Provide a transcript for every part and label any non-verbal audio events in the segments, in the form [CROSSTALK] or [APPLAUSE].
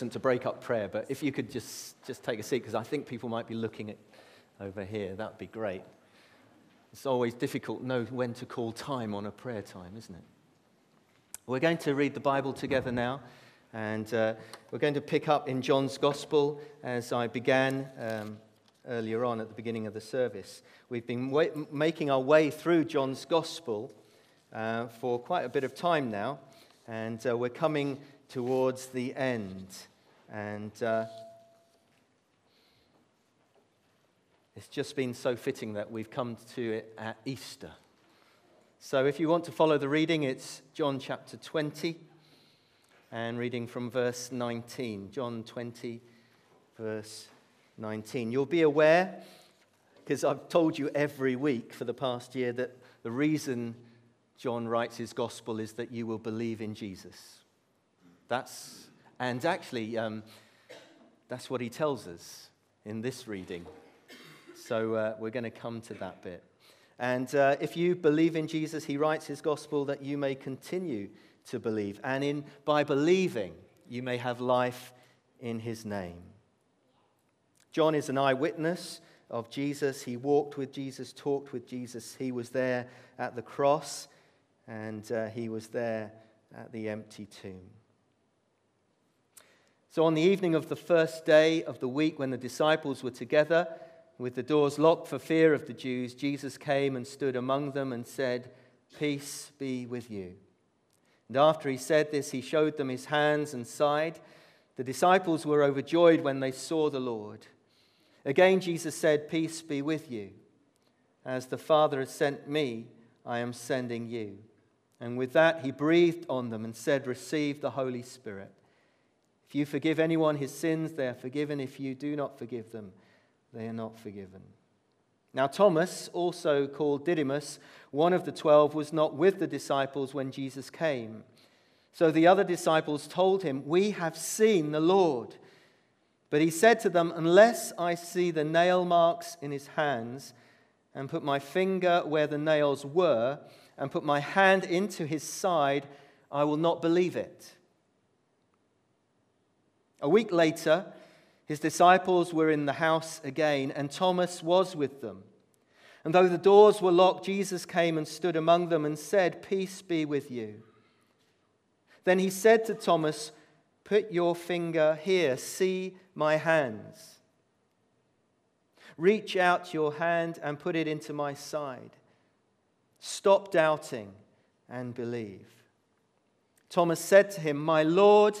reticent to break up prayer, but if you could just, just take a seat, because I think people might be looking at over here, that would be great. It's always difficult to know when to call time on a prayer time, isn't it? We're going to read the Bible together now, and uh, we're going to pick up in John's Gospel as I began um, earlier on at the beginning of the service. We've been wa- making our way through John's Gospel uh, for quite a bit of time now, and uh, we're coming towards the end. And uh, it's just been so fitting that we've come to it at Easter. So if you want to follow the reading, it's John chapter 20 and reading from verse 19. John 20, verse 19. You'll be aware, because I've told you every week for the past year, that the reason John writes his gospel is that you will believe in Jesus. That's, and actually, um, that's what he tells us in this reading. So uh, we're going to come to that bit. And uh, if you believe in Jesus, he writes his gospel that you may continue to believe. And in, by believing, you may have life in his name. John is an eyewitness of Jesus. He walked with Jesus, talked with Jesus. He was there at the cross, and uh, he was there at the empty tomb. So, on the evening of the first day of the week, when the disciples were together, with the doors locked for fear of the Jews, Jesus came and stood among them and said, Peace be with you. And after he said this, he showed them his hands and side. The disciples were overjoyed when they saw the Lord. Again, Jesus said, Peace be with you. As the Father has sent me, I am sending you. And with that, he breathed on them and said, Receive the Holy Spirit. If you forgive anyone his sins, they are forgiven. If you do not forgive them, they are not forgiven. Now, Thomas, also called Didymus, one of the twelve, was not with the disciples when Jesus came. So the other disciples told him, We have seen the Lord. But he said to them, Unless I see the nail marks in his hands, and put my finger where the nails were, and put my hand into his side, I will not believe it. A week later, his disciples were in the house again, and Thomas was with them. And though the doors were locked, Jesus came and stood among them and said, Peace be with you. Then he said to Thomas, Put your finger here, see my hands. Reach out your hand and put it into my side. Stop doubting and believe. Thomas said to him, My Lord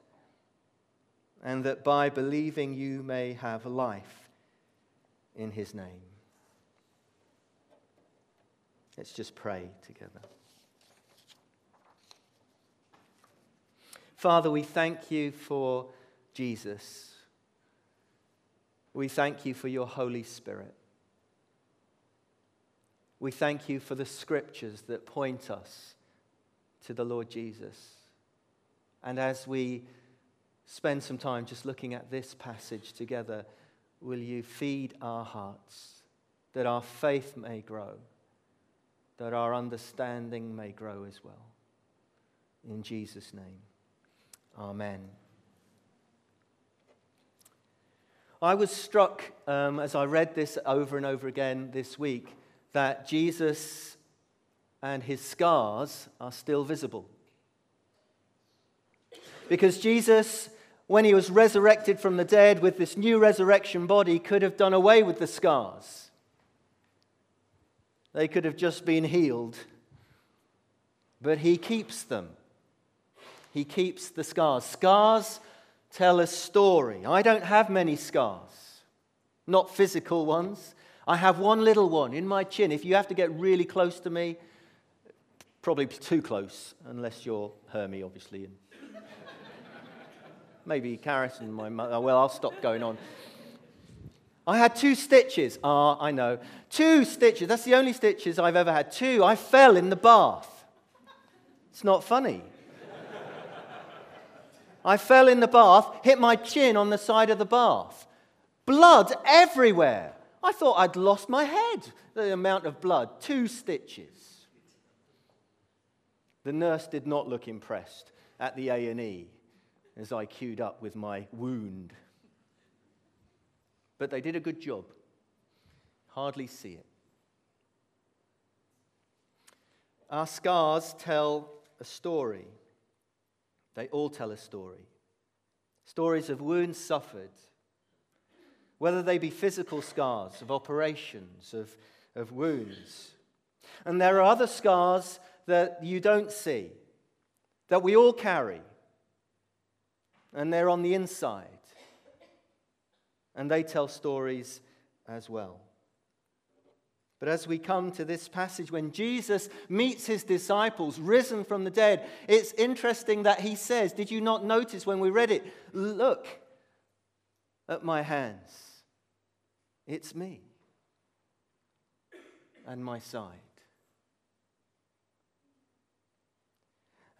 and that by believing you may have life in his name. Let's just pray together. Father, we thank you for Jesus. We thank you for your Holy Spirit. We thank you for the scriptures that point us to the Lord Jesus. And as we spend some time just looking at this passage together, will you feed our hearts that our faith may grow, that our understanding may grow as well? In Jesus' name, Amen. I was struck um, as I read this over and over again this week that Jesus and his scars are still visible. Because Jesus when he was resurrected from the dead with this new resurrection body, could have done away with the scars. They could have just been healed. But he keeps them. He keeps the scars. Scars tell a story. I don't have many scars, not physical ones. I have one little one in my chin. If you have to get really close to me, probably too close, unless you're Hermie, obviously, and maybe Karis and my mother. Well, I'll stop going on. I had two stitches. Ah, I know. Two stitches. That's the only stitches I've ever had. Two. I fell in the bath. It's not funny. I fell in the bath, hit my chin on the side of the bath. Blood everywhere. I thought I'd lost my head, the amount of blood. Two stitches. The nurse did not look impressed at the A&E as I queued up with my wound. But they did a good job. Hardly see it. Our scars tell a story. They all tell a story. Stories of wounds suffered, whether they be physical scars, of operations, of, of wounds. And there are other scars that you don't see, that we all carry, and they're on the inside. And they tell stories as well. But as we come to this passage, when Jesus meets his disciples risen from the dead, it's interesting that he says, Did you not notice when we read it? Look at my hands. It's me and my side.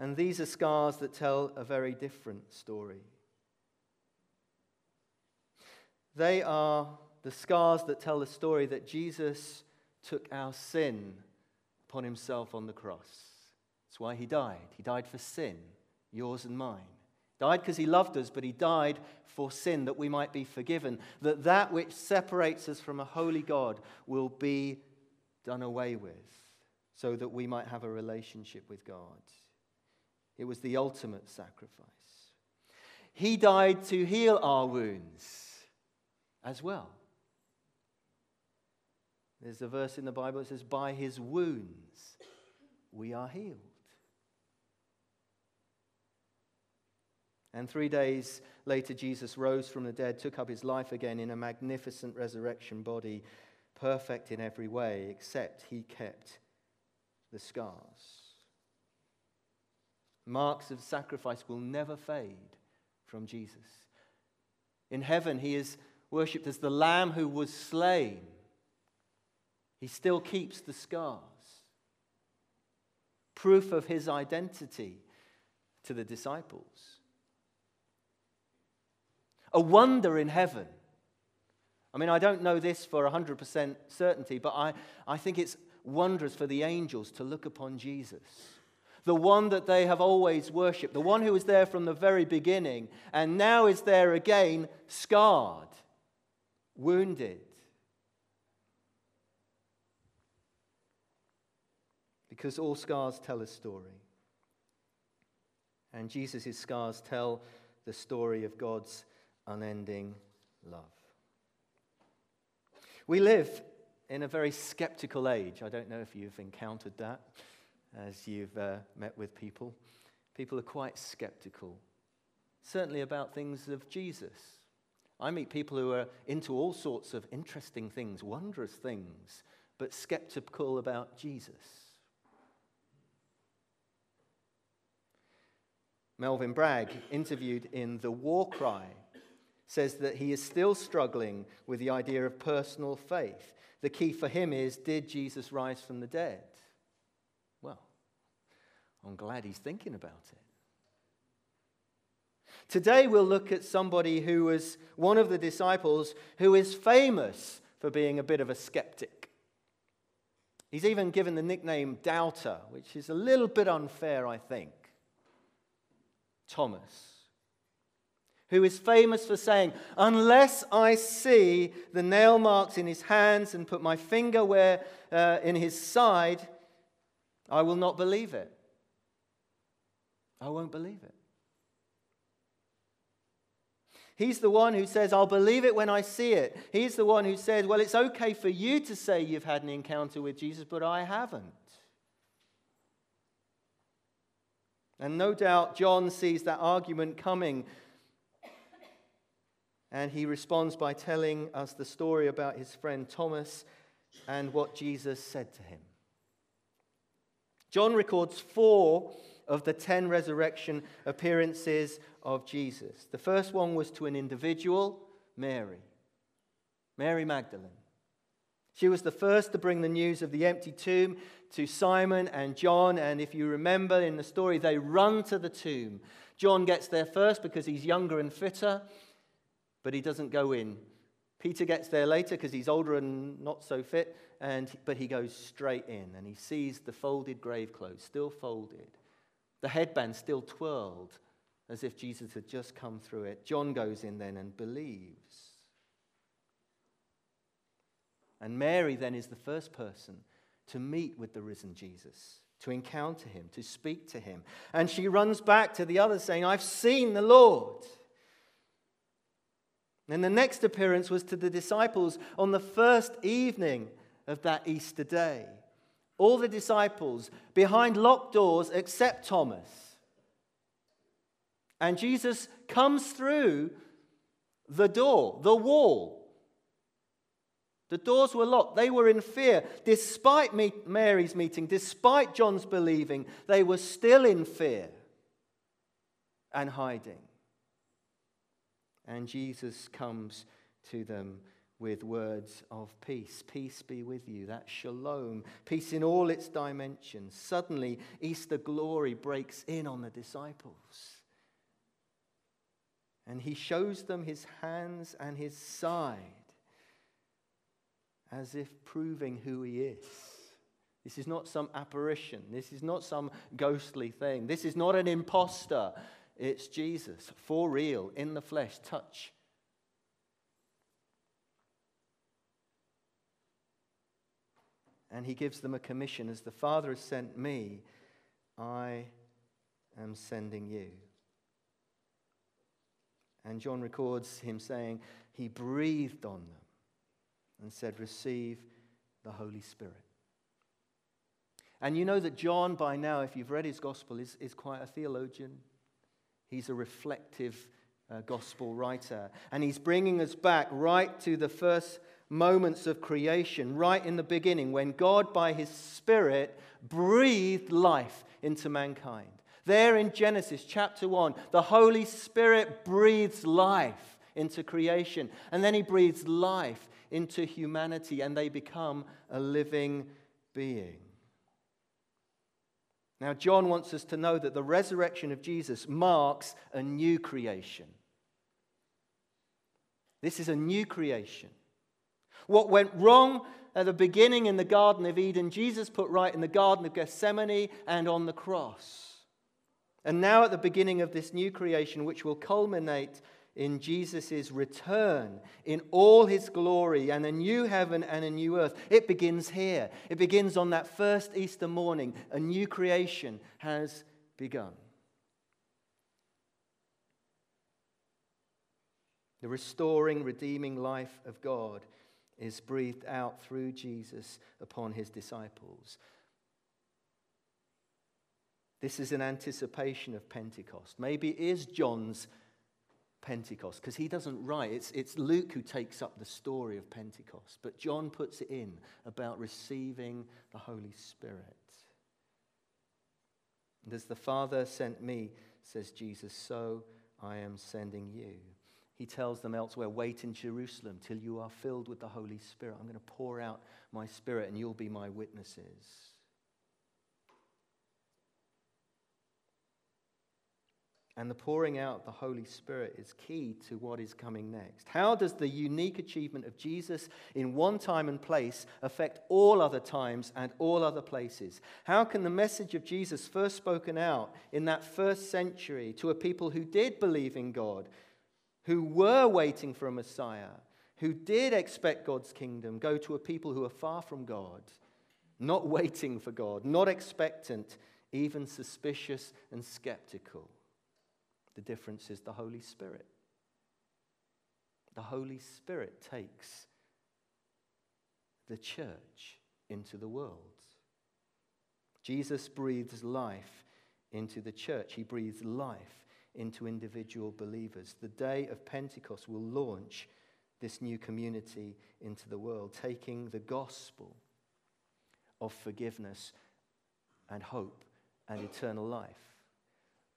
And these are scars that tell a very different story. They are the scars that tell the story that Jesus took our sin upon himself on the cross. That's why he died. He died for sin, yours and mine. Died because he loved us, but he died for sin that we might be forgiven, that that which separates us from a holy God will be done away with, so that we might have a relationship with God. It was the ultimate sacrifice. He died to heal our wounds as well. There's a verse in the Bible that says, By his wounds we are healed. And three days later, Jesus rose from the dead, took up his life again in a magnificent resurrection body, perfect in every way, except he kept the scars. Marks of sacrifice will never fade from Jesus. In heaven, he is worshipped as the Lamb who was slain he still keeps the scars. Proof of his identity to the disciples. A wonder in heaven. I mean, I don't know this for 100% certainty, but I, I think it's wondrous for the angels to look upon Jesus. The one that they have always worshipped, the one who was there from the very beginning, and now is there again, scarred, wounded, because all scars tell a story. And Jesus' scars tell the story of God's unending love. We live in a very skeptical age. I don't know if you've encountered that as you've uh, met with people. People are quite skeptical, certainly about things of Jesus. I meet people who are into all sorts of interesting things, wondrous things, but skeptical about Jesus. Melvin Bragg, interviewed in The War Cry, says that he is still struggling with the idea of personal faith. The key for him is did Jesus rise from the dead? I'm glad he's thinking about it. Today we'll look at somebody who was one of the disciples who is famous for being a bit of a skeptic. He's even given the nickname Doubter, which is a little bit unfair, I think. Thomas, who is famous for saying, Unless I see the nail marks in his hands and put my finger where uh, in his side, I will not believe it. I won't believe it. He's the one who says, I'll believe it when I see it. He's the one who says, Well, it's okay for you to say you've had an encounter with Jesus, but I haven't. And no doubt John sees that argument coming. And he responds by telling us the story about his friend Thomas and what Jesus said to him. John records four of the ten resurrection appearances of Jesus. The first one was to an individual, Mary. Mary Magdalene. She was the first to bring the news of the empty tomb to Simon and John. And if you remember in the story, they run to the tomb. John gets there first because he's younger and fitter, but he doesn't go in. Peter gets there later because he's older and not so fit, and, but he goes straight in and he sees the folded grave clothes, still folded, the headband still twirled as if Jesus had just come through it. John goes in then and believes. And Mary then is the first person to meet with the risen Jesus, to encounter him, to speak to him. And she runs back to the others saying, I've seen the Lord. And the next appearance was to the disciples on the first evening of that Easter day. All the disciples behind locked doors except Thomas. And Jesus comes through the door, the wall, the doors were locked. They were in fear. Despite Mary's meeting, despite John's believing, they were still in fear and hiding. And Jesus comes to them with words of peace. Peace be with you. That shalom. Peace in all its dimensions. Suddenly, Easter glory breaks in on the disciples. And he shows them his hands and his side as if proving who he is. This is not some apparition. This is not some ghostly thing. This is not an impostor. It's Jesus, for real, in the flesh, touch. And he gives them a commission as the Father has sent me, I am sending you. And John records him saying, He breathed on them and said, Receive the Holy Spirit. And you know that John, by now, if you've read his gospel, is, is quite a theologian. He's a reflective uh, gospel writer. And he's bringing us back right to the first moments of creation, right in the beginning, when God, by his Spirit, breathed life into mankind. There in Genesis chapter 1, the Holy Spirit breathes life into creation. And then he breathes life into humanity and they become a living being. Now, John wants us to know that the resurrection of Jesus marks a new creation. This is a new creation. What went wrong at the beginning in the Garden of Eden, Jesus put right in the Garden of Gethsemane and on the cross. And now, at the beginning of this new creation, which will culminate in Jesus' return in all his glory and a new heaven and a new earth. It begins here. It begins on that first Easter morning. A new creation has begun. The restoring, redeeming life of God is breathed out through Jesus upon his disciples. This is an anticipation of Pentecost. Maybe it is John's Pentecost because he doesn't write. It's, it's Luke who takes up the story of Pentecost, but John puts it in about receiving the Holy Spirit. And as the Father sent me, says Jesus, so I am sending you. He tells them elsewhere, wait in Jerusalem till you are filled with the Holy Spirit. I'm going to pour out my Spirit and you'll be my witnesses. And the pouring out of the Holy Spirit is key to what is coming next. How does the unique achievement of Jesus in one time and place affect all other times and all other places? How can the message of Jesus, first spoken out in that first century to a people who did believe in God, who were waiting for a Messiah, who did expect God's kingdom, go to a people who are far from God, not [LAUGHS] waiting for God, not expectant, even suspicious and skeptical? The difference is the Holy Spirit. The Holy Spirit takes the church into the world. Jesus breathes life into the church, He breathes life into individual believers. The day of Pentecost will launch this new community into the world, taking the gospel of forgiveness and hope and eternal life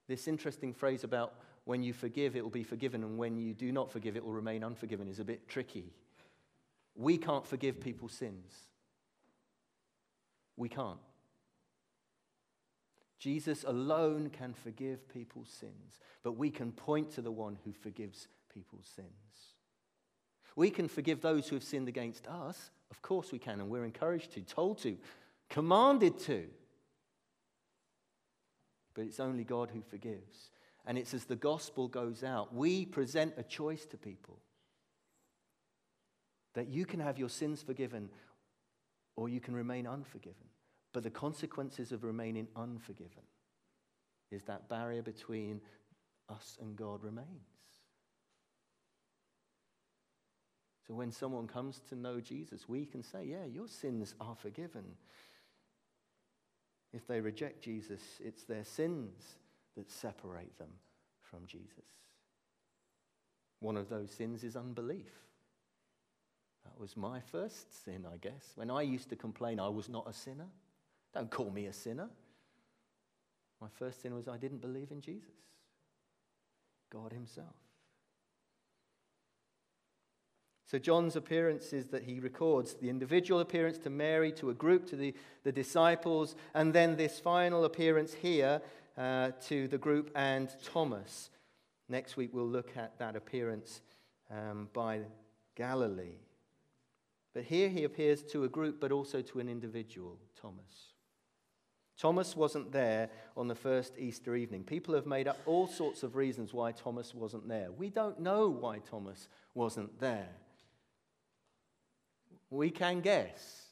this interesting phrase about when you forgive, it will be forgiven, and when you do not forgive, it will remain unforgiven is a bit tricky. We can't forgive people's sins. We can't. Jesus alone can forgive people's sins, but we can point to the one who forgives people's sins. We can forgive those who have sinned against us. Of course we can, and we're encouraged to, told to, commanded to. But it's only God who forgives. And it's as the gospel goes out, we present a choice to people that you can have your sins forgiven or you can remain unforgiven. But the consequences of remaining unforgiven is that barrier between us and God remains. So when someone comes to know Jesus, we can say, Yeah, your sins are forgiven. If they reject Jesus, it's their sins that separate them from Jesus. One of those sins is unbelief. That was my first sin, I guess. When I used to complain I was not a sinner, don't call me a sinner. My first sin was I didn't believe in Jesus, God Himself. So, John's appearances that he records the individual appearance to Mary, to a group, to the, the disciples, and then this final appearance here uh, to the group and Thomas. Next week, we'll look at that appearance um, by Galilee. But here he appears to a group, but also to an individual, Thomas. Thomas wasn't there on the first Easter evening. People have made up all sorts of reasons why Thomas wasn't there. We don't know why Thomas wasn't there. We can guess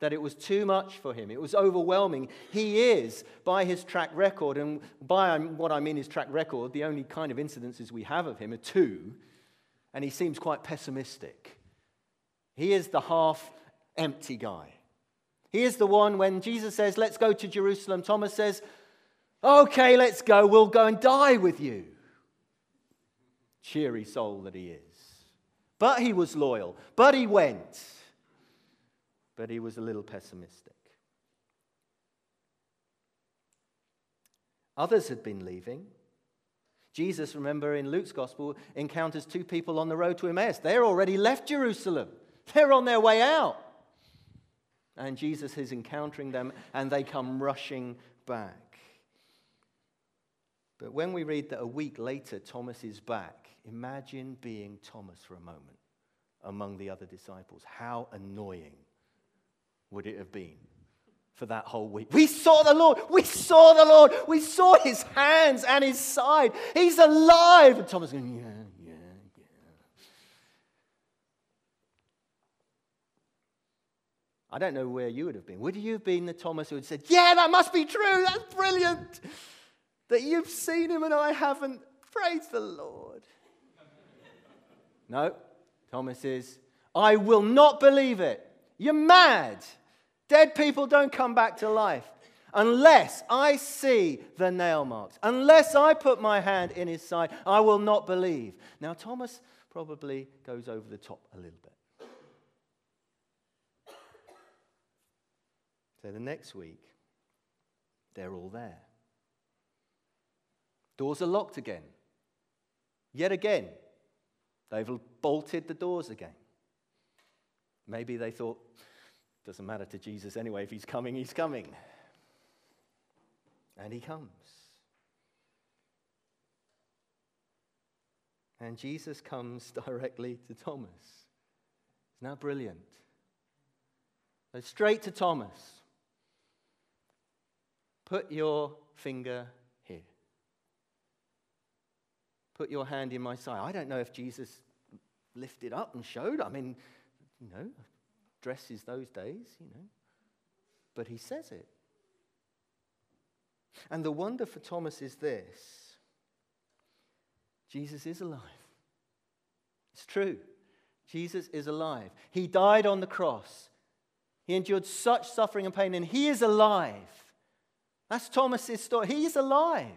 that it was too much for him. It was overwhelming. He is, by his track record, and by um, what I mean his track record, the only kind of incidences we have of him are two, and he seems quite pessimistic. He is the half empty guy. He is the one when Jesus says, Let's go to Jerusalem, Thomas says, Okay, let's go. We'll go and die with you. Cheery soul that he is. But he was loyal. But he went. But he was a little pessimistic. Others had been leaving. Jesus, remember in Luke's gospel, encounters two people on the road to Emmaus. They're already left Jerusalem. They're on their way out. And Jesus is encountering them, and they come rushing back. But when we read that a week later Thomas is back, imagine being Thomas for a moment among the other disciples. How annoying would it have been for that whole week? We saw the Lord. We saw the Lord. We saw his hands and his side. He's alive. And Thomas going, yeah, I don't know where you would have been. Would you have been the Thomas who had said, Yeah, that must be true. That's brilliant. That you've seen him and I haven't. Praise the Lord. no, Thomas is, I will not believe it. You're mad. Dead people don't come back to life unless I see the nail marks, unless I put my hand in his side, I will not believe. Now, Thomas probably goes over the top a little bit. So the next week, they're all there. Doors are locked again. Yet again, they've bolted the doors again. Maybe they thought, doesn't matter to Jesus anyway, if he's coming, he's coming. And he comes. And Jesus comes [LAUGHS] directly to Thomas. Isn't that brilliant? So straight to Thomas. Put your finger here. Put your hand in my side. I don't know if Jesus lifted up and showed. I mean, you know, dresses those days, you know. But he says it. And the wonder for Thomas is this Jesus is alive. It's true. Jesus is alive. He died on the cross. He endured such suffering and pain, and he is alive. That's Thomas's story. He's alive.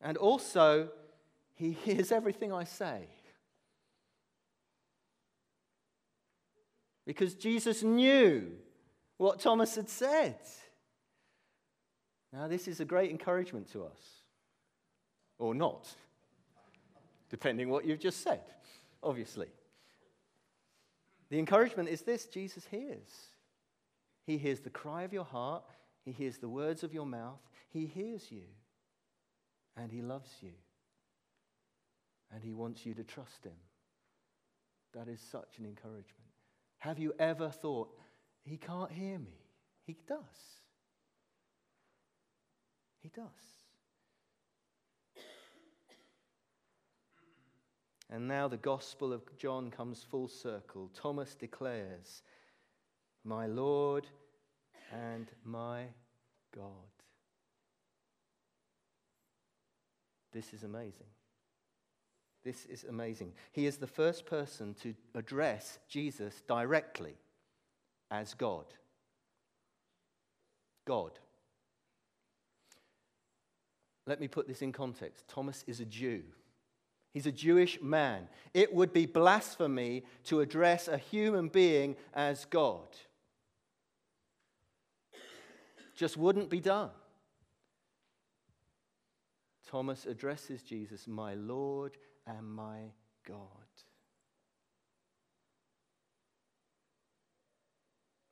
And also, he hears everything I say. Because Jesus knew what Thomas had said. Now, this is a great encouragement to us. Or not, depending what you've just said, obviously. The encouragement is this Jesus hears. He hears the cry of your heart, He hears the words of your mouth, He hears you, and He loves you, and He wants you to trust Him. That is such an encouragement. Have you ever thought, He can't hear me? He does. He does. And now the Gospel of John comes full circle. Thomas declares, My Lord and my God. This is amazing. This is amazing. He is the first person to address Jesus directly as God. God. Let me put this in context. Thomas is a Jew. He's a Jewish man. It would be blasphemy to address a human being as God. Just wouldn't be done. Thomas addresses Jesus, my Lord and my God.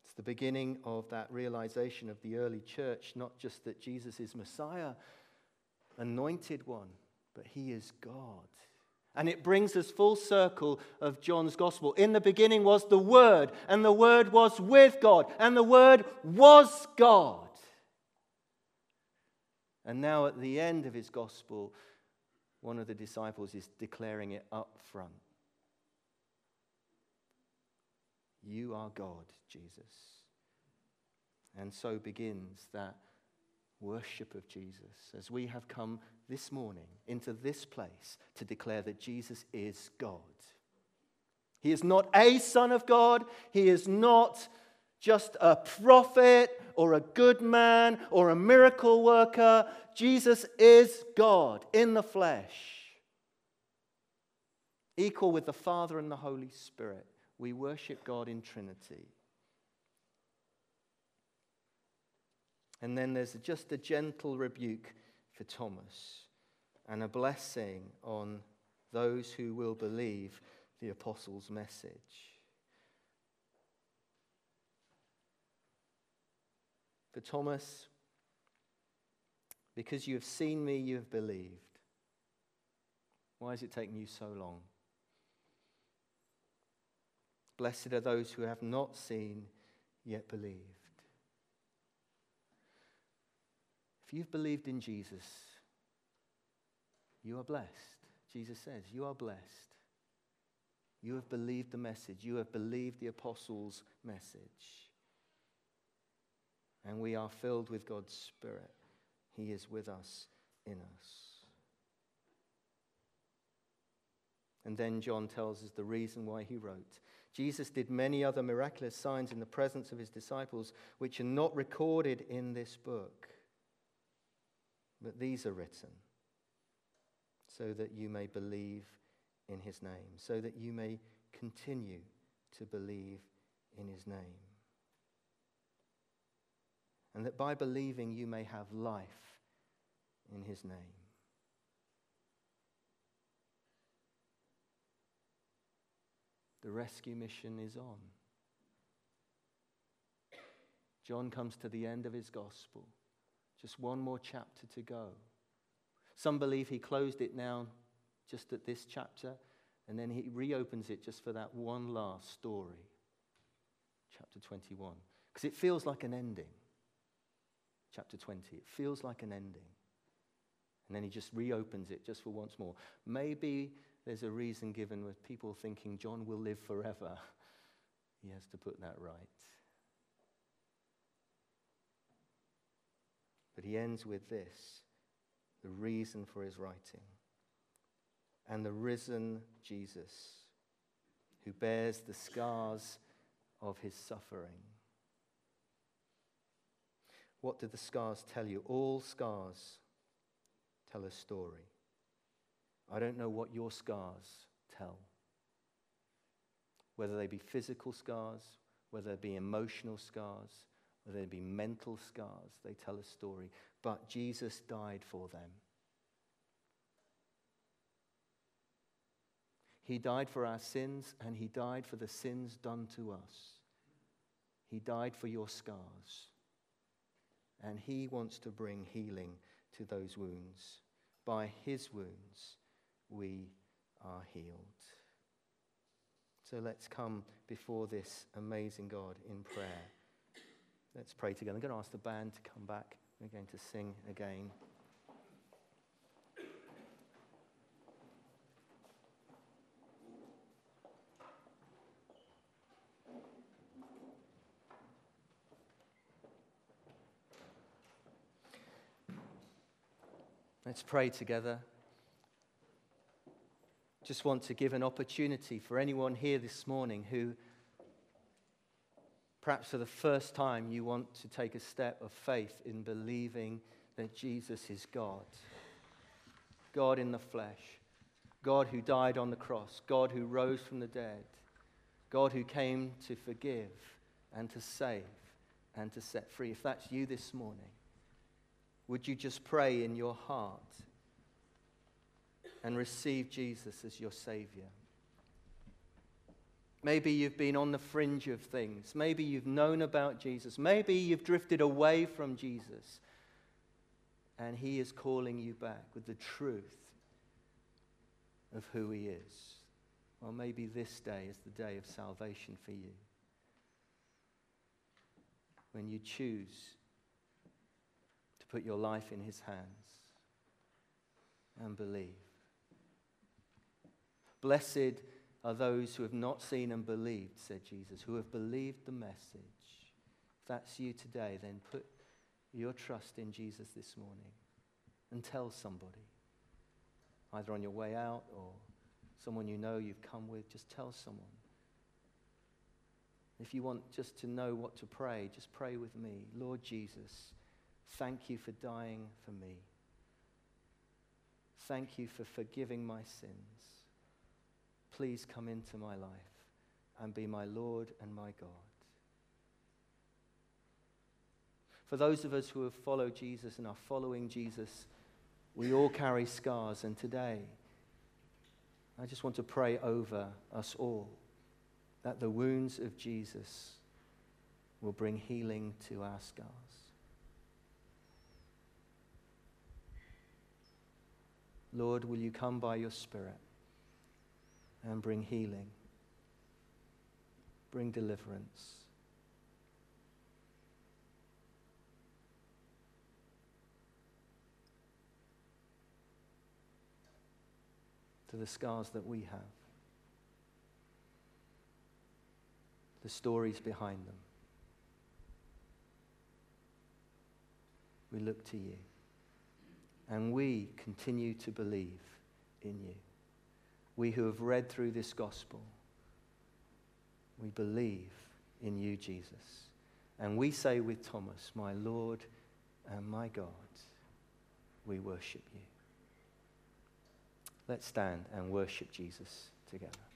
It's the beginning of that realization of the early church, not just that Jesus is Messiah, anointed one, but he is God. And it brings us full circle of John's gospel. In the beginning was the Word, and the Word was with God, and the Word was God. And now, at the end of his gospel, one of the disciples is declaring it up front You are God, Jesus. And so begins that worship of Jesus as we have come this morning into this place to declare that Jesus is God. He is not a son of God, he is not just a prophet or a good man or a miracle worker. Jesus is God in the flesh, equal with the Father and the Holy Spirit. We worship God in Trinity. And then there's just a gentle rebuke for Thomas and a blessing on those who will believe the apostles' message. Thomas, because you have seen me, you have believed. Why has it taken you so long? Blessed are those who have not seen, yet believed. If you've believed in Jesus, you are blessed. Jesus says, You are blessed. You have believed the message, you have believed the apostles' message. And we are filled with God's Spirit. He is with us in us. And then John tells us the reason why he wrote. Jesus did many other miraculous signs in the presence of his disciples, which are not recorded in this book. But these are written so that you may believe in his name, so that you may continue to believe in his name. And that by believing you may have life in his name. The rescue mission is on. John comes to the end of his gospel. Just one more chapter to go. Some believe he closed it now just at this chapter, and then he reopens it just for that one last story, chapter 21. Because it feels like an ending. Chapter 20. It feels like an ending. And then he just reopens it just for once more. Maybe there's a reason given with people thinking John will live forever. [LAUGHS] He has to put that right. But he ends with this the reason for his writing. And the risen Jesus, who bears the scars of his suffering. What do the scars tell you? All scars tell a story. I don't know what your scars tell. Whether they be physical scars, whether they be emotional scars, whether they be mental scars, they tell a story. But Jesus died for them. He died for our sins, and He died for the sins done to us. He died for your scars. And He wants to bring healing to those wounds. By His wounds, we are healed. So let's come before this amazing God in prayer. Let's pray together. I'm going to ask the band to come back. We're going to sing again. Let's pray together. Just want to give an opportunity for anyone here this morning who, perhaps for the first time, you want to take a step of faith in believing that Jesus is God. God in the flesh, God who died on the cross, God who rose from the dead, God who came to forgive and to save and to set free. If that's you this morning, would you just pray in your heart and receive Jesus as your Savior? Maybe you've been on the fringe of things. Maybe you've known about Jesus. Maybe you've drifted away from Jesus. And He is calling you back with the truth of who He is. Well, maybe this day is the day of salvation for you. When you choose put your life in his hands and believe. Blessed are those who have not seen and believed, said Jesus, who have believed the message. If that's you today, then put your trust in Jesus this morning and tell somebody, either on your way out or someone you know you've come with, just tell someone. If you want just to know what to pray, just pray with me. Lord Jesus, Thank you for dying for me. Thank you for forgiving my sins. Please come into my life and be my Lord and my God. For those of us who have followed Jesus and are following Jesus, we all carry scars. And today, I just want to pray over us all that the wounds of Jesus will bring healing to our scars. Lord, will you come by your Spirit and bring healing, bring deliverance? To the scars that we have, the stories behind them. We look to you. And we continue to believe in you. We who have read through this gospel, we believe in you, Jesus. And we say with Thomas, My Lord and my God, we worship you. Let's stand and worship Jesus together.